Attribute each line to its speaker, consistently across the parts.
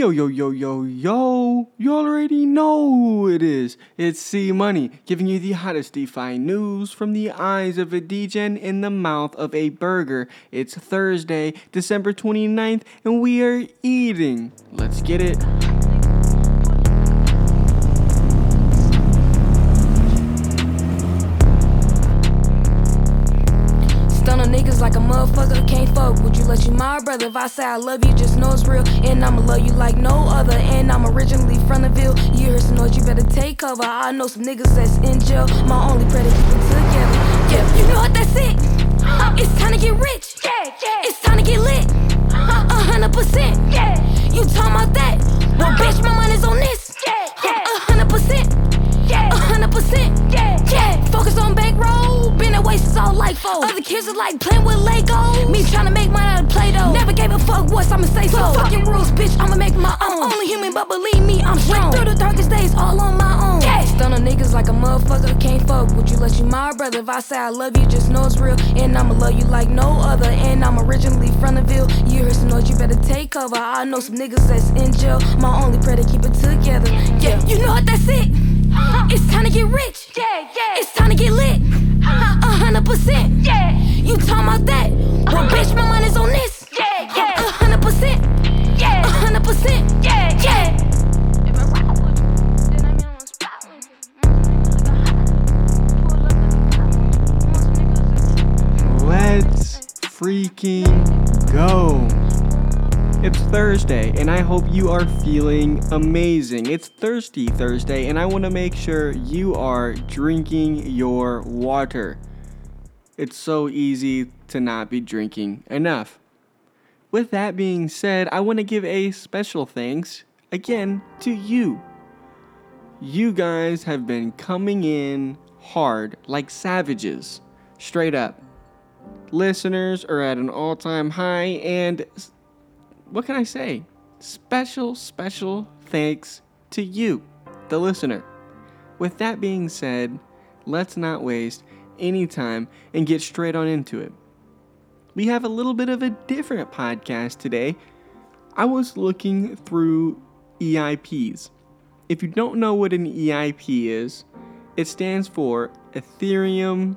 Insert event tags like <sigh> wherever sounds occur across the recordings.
Speaker 1: Yo, yo, yo, yo, yo. You already know who it is. It's C Money, giving you the hottest DeFi news from the eyes of a degen in the mouth of a burger. It's Thursday, December 29th, and we are eating. Let's get it.
Speaker 2: My brother? If I say I love you, just know it's real. And I'ma love you like no other. And I'm originally from the Ville. You heard some noise, you better take cover. I know some niggas that's in jail. My only prayer to keep it together. Yeah, you know what? That's it. Uh, it's time to get rich. Yeah, yeah. It's time to get lit. Uh-huh. A hundred percent. Yeah. You talking about that? Well, bitch, my money's on this. Like. Other kids are like playing with Lego. Me trying to make mine out of Play-Doh. Never gave a fuck what I'ma say so. Fucking rules, bitch. I'ma make my own. Only human, but believe me, I'm strong. Went through the darkest days all on my own. Yeah. Stun on niggas like a motherfucker. Can't fuck. Would you let you my brother? If I say I love you, just know it's real. And I'ma love you like no other. And I'm originally from the Ville. You hear some noise, you better take cover. I know some niggas that's in jail. My only prayer to keep it together. Yeah, you know what? That's it. It's time to get rich.
Speaker 1: Go. It's Thursday, and I hope you are feeling amazing. It's Thirsty Thursday, and I want to make sure you are drinking your water. It's so easy to not be drinking enough. With that being said, I want to give a special thanks again to you. You guys have been coming in hard like savages, straight up. Listeners are at an all time high, and what can I say? Special, special thanks to you, the listener. With that being said, let's not waste any time and get straight on into it. We have a little bit of a different podcast today. I was looking through EIPs. If you don't know what an EIP is, it stands for Ethereum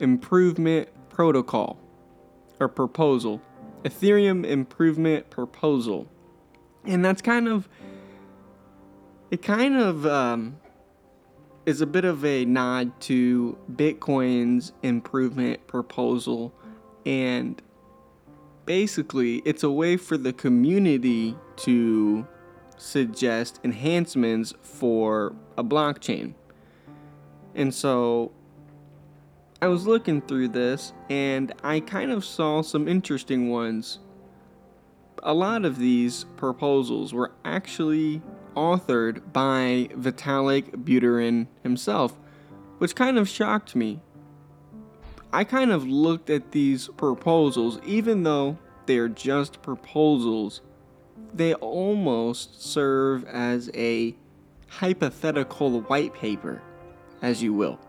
Speaker 1: Improvement Protocol or proposal. Ethereum Improvement Proposal. And that's kind of it kind of um, is a bit of a nod to Bitcoin's improvement proposal and basically it's a way for the community to suggest enhancements for a blockchain. And so I was looking through this and I kind of saw some interesting ones. A lot of these proposals were actually authored by Vitalik Buterin himself, which kind of shocked me. I kind of looked at these proposals, even though they're just proposals, they almost serve as a hypothetical white paper, as you will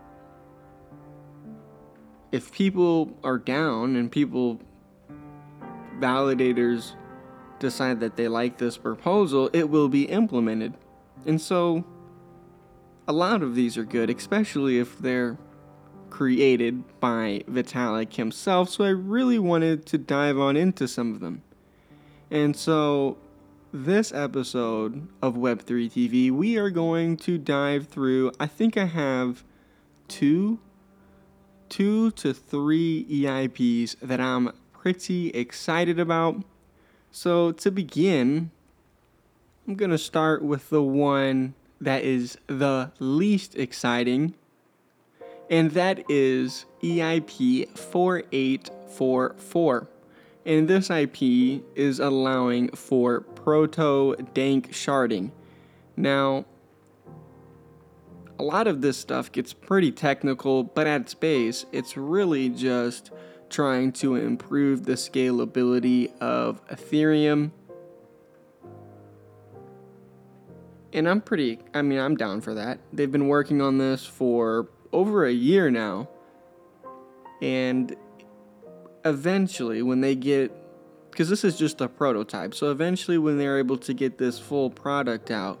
Speaker 1: if people are down and people validators decide that they like this proposal, it will be implemented. And so a lot of these are good, especially if they're created by Vitalik himself. So I really wanted to dive on into some of them. And so this episode of Web3 TV, we are going to dive through, I think I have two two to three EIPs that I'm pretty excited about. So, to begin, I'm going to start with the one that is the least exciting, and that is EIP 4844. And this IP is allowing for proto dank sharding. Now, a lot of this stuff gets pretty technical, but at its base, it's really just trying to improve the scalability of Ethereum. And I'm pretty, I mean, I'm down for that. They've been working on this for over a year now. And eventually, when they get because this is just a prototype. So eventually, when they're able to get this full product out,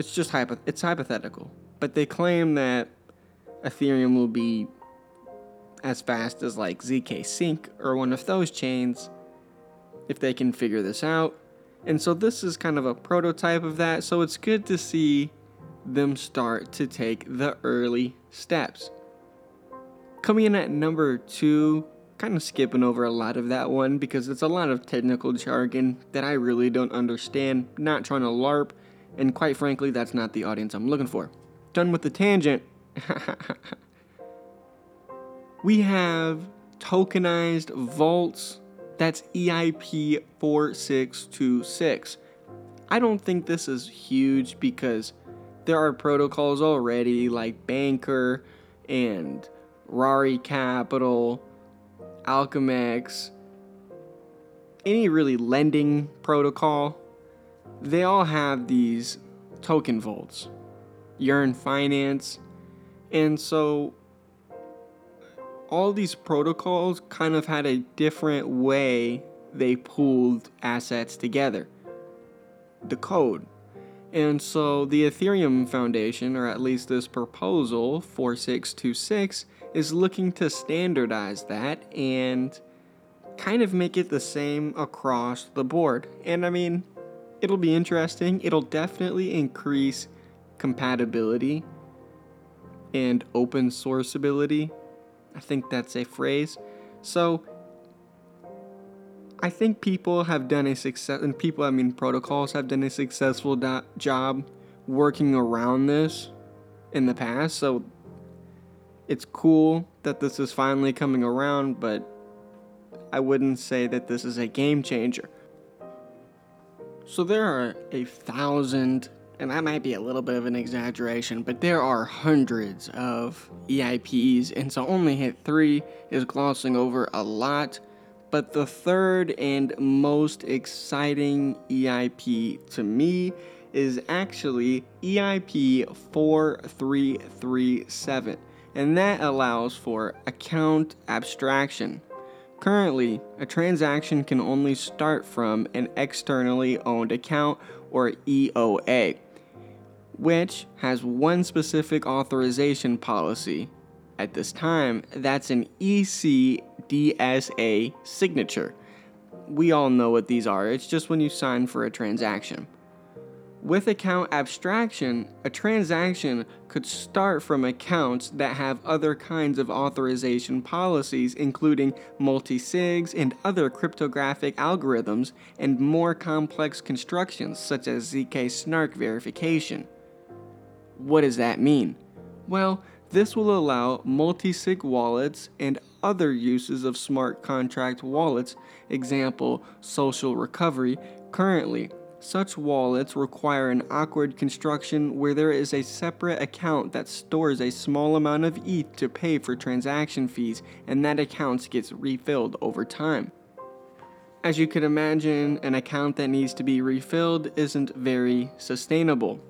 Speaker 1: it's just hypo- it's hypothetical. But they claim that Ethereum will be as fast as like zkSync or one of those chains if they can figure this out. And so this is kind of a prototype of that. So it's good to see them start to take the early steps. Coming in at number two, kind of skipping over a lot of that one because it's a lot of technical jargon that I really don't understand, not trying to LARP, and quite frankly, that's not the audience I'm looking for. Done with the tangent. <laughs> we have tokenized vaults. That's EIP 4626. I don't think this is huge because there are protocols already like Banker and Rari Capital, Alchemix, any really lending protocol. They all have these token vaults, Yearn Finance, and so all these protocols kind of had a different way they pooled assets together. The code. And so the Ethereum Foundation, or at least this proposal 4626, is looking to standardize that and kind of make it the same across the board. And I mean, it'll be interesting. It'll definitely increase compatibility and open source ability. I think that's a phrase. So I think people have done a success, and people, I mean, protocols have done a successful do- job working around this in the past. So it's cool that this is finally coming around, but I wouldn't say that this is a game changer. So there are a thousand, and that might be a little bit of an exaggeration, but there are hundreds of EIPs, and so only hit three is glossing over a lot. But the third and most exciting EIP to me is actually EIP 4337, and that allows for account abstraction. Currently, a transaction can only start from an externally owned account or EOA, which has one specific authorization policy. At this time, that's an ECDSA signature. We all know what these are, it's just when you sign for a transaction. With account abstraction, a transaction could start from accounts that have other kinds of authorization policies, including multi sigs and other cryptographic algorithms, and more complex constructions such as ZK snark verification. What does that mean? Well, this will allow multi sig wallets and other uses of smart contract wallets, example, social recovery, currently such wallets require an awkward construction where there is a separate account that stores a small amount of ETH to pay for transaction fees, and that account gets refilled over time. As you could imagine, an account that needs to be refilled isn't very sustainable.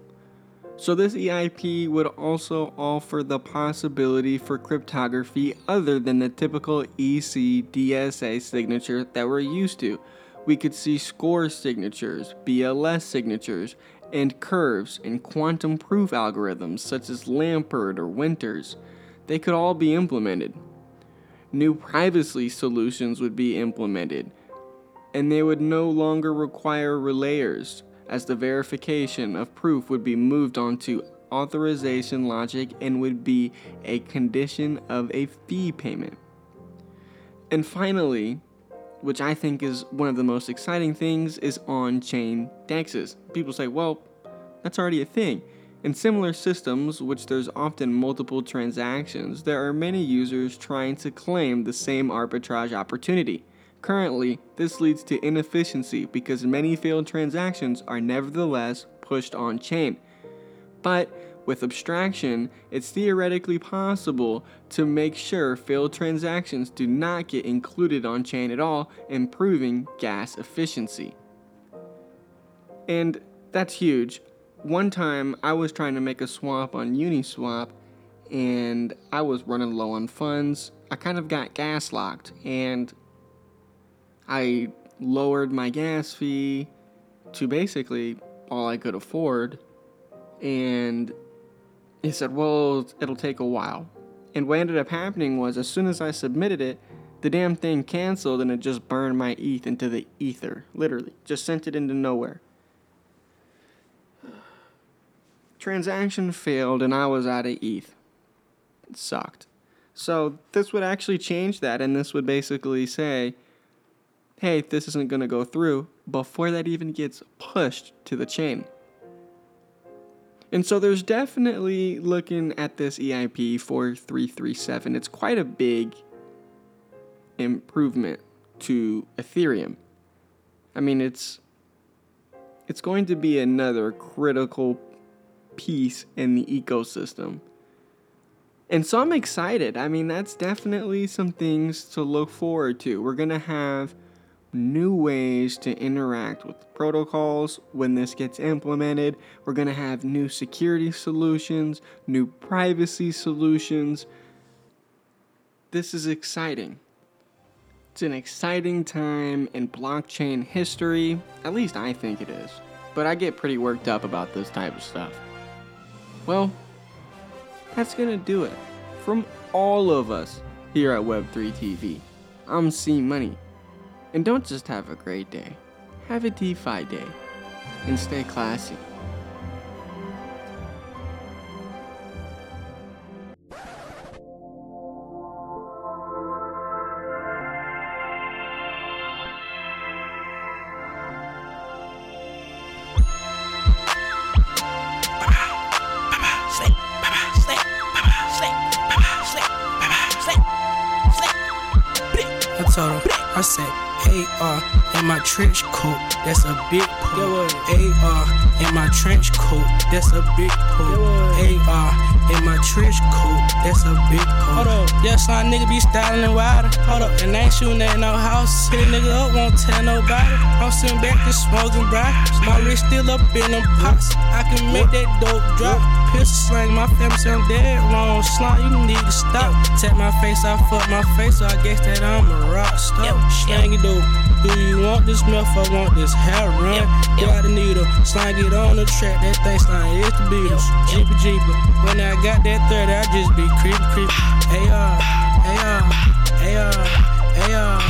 Speaker 1: So, this EIP would also offer the possibility for cryptography other than the typical ECDSA signature that we're used to we could see Schnorr signatures, BLS signatures, and curves in quantum proof algorithms such as Lamport or Winternitz. They could all be implemented. New privacy solutions would be implemented, and they would no longer require relayers, as the verification of proof would be moved onto authorization logic and would be a condition of a fee payment. And finally, which I think is one of the most exciting things, is on chain dexes. People say, well, that's already a thing. In similar systems, which there's often multiple transactions, there are many users trying to claim the same arbitrage opportunity. Currently, this leads to inefficiency because many failed transactions are nevertheless pushed on chain. But with abstraction, it's theoretically possible to make sure failed transactions do not get included on chain at all, improving gas efficiency. And that's huge. One time I was trying to make a swap on Uniswap and I was running low on funds. I kind of got gas locked and I lowered my gas fee to basically all I could afford. And he said, well, it'll take a while. And what ended up happening was, as soon as I submitted it, the damn thing canceled and it just burned my ETH into the ether. Literally. Just sent it into nowhere. Transaction failed and I was out of ETH. It sucked. So this would actually change that, and this would basically say, hey, this isn't going to go through before that even gets pushed to the chain. And so there's definitely looking at this EIP 4337, it's quite a big improvement to Ethereum. I mean, it's it's going to be another critical piece in the ecosystem. And so I'm excited. I mean, that's definitely some things to look forward to. We're going to have new ways to interact with protocols when this gets implemented. We're going to have new security solutions, new privacy solutions. This is exciting. It's an exciting time in blockchain history. At least I think it is. But I get pretty worked up about this type of stuff. Well, that's gonna do it. From all of us here at Web3 TV, I'm C Money. And don't just have a great day, have a DeFi day. And stay classy.
Speaker 3: I said AR in my trench coat, that's a big pull. AR in my trench coat, that's a big pull. AR in my trench coat, that's a big pull. Hold up, yeah, son, nigga be styling wider. Hold up, and I ain't shooting at no house. Hit a nigga up, won't tell nobody. I'm sitting back and smoking bright. My wrist still up in them pots. I can make that dope drop. Pistol slang, my family say I'm dead wrong. Slime, you need to stop. Tap my face, I fuck my face, so I guess that I'm a rock star. Slang it dope. Do you want this meth? I want this hair run. Got a needle, slang it on the track. That thing slang is the Beatles. Jeeper Jeeper. When I got that 30, I just be creepy creepy. AR, AR, AR, AR,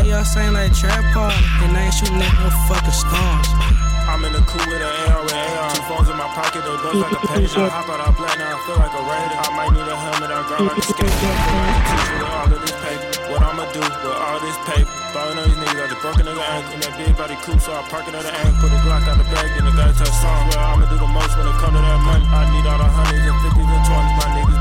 Speaker 3: AR, sing like trap party. And I ain't shooting at no fucking stars.
Speaker 4: I'm in the coupe with an AR with AR. Two phones in my pocket, they buzz like a <laughs> pager. Hop out, I black now, I feel like a raider. I might need a helmet, I grind like a skater. Teach with all of this paper. What I'ma do with all this paper? Ballin' on these niggas, I just broke a nigga ankle. In that big body coupe, so I park the ankle. Put a Glock out the bag, then the guy touch song. Well, I'ma do the most when it come to that money. I need all the hundreds and fifties and twenties. My niggas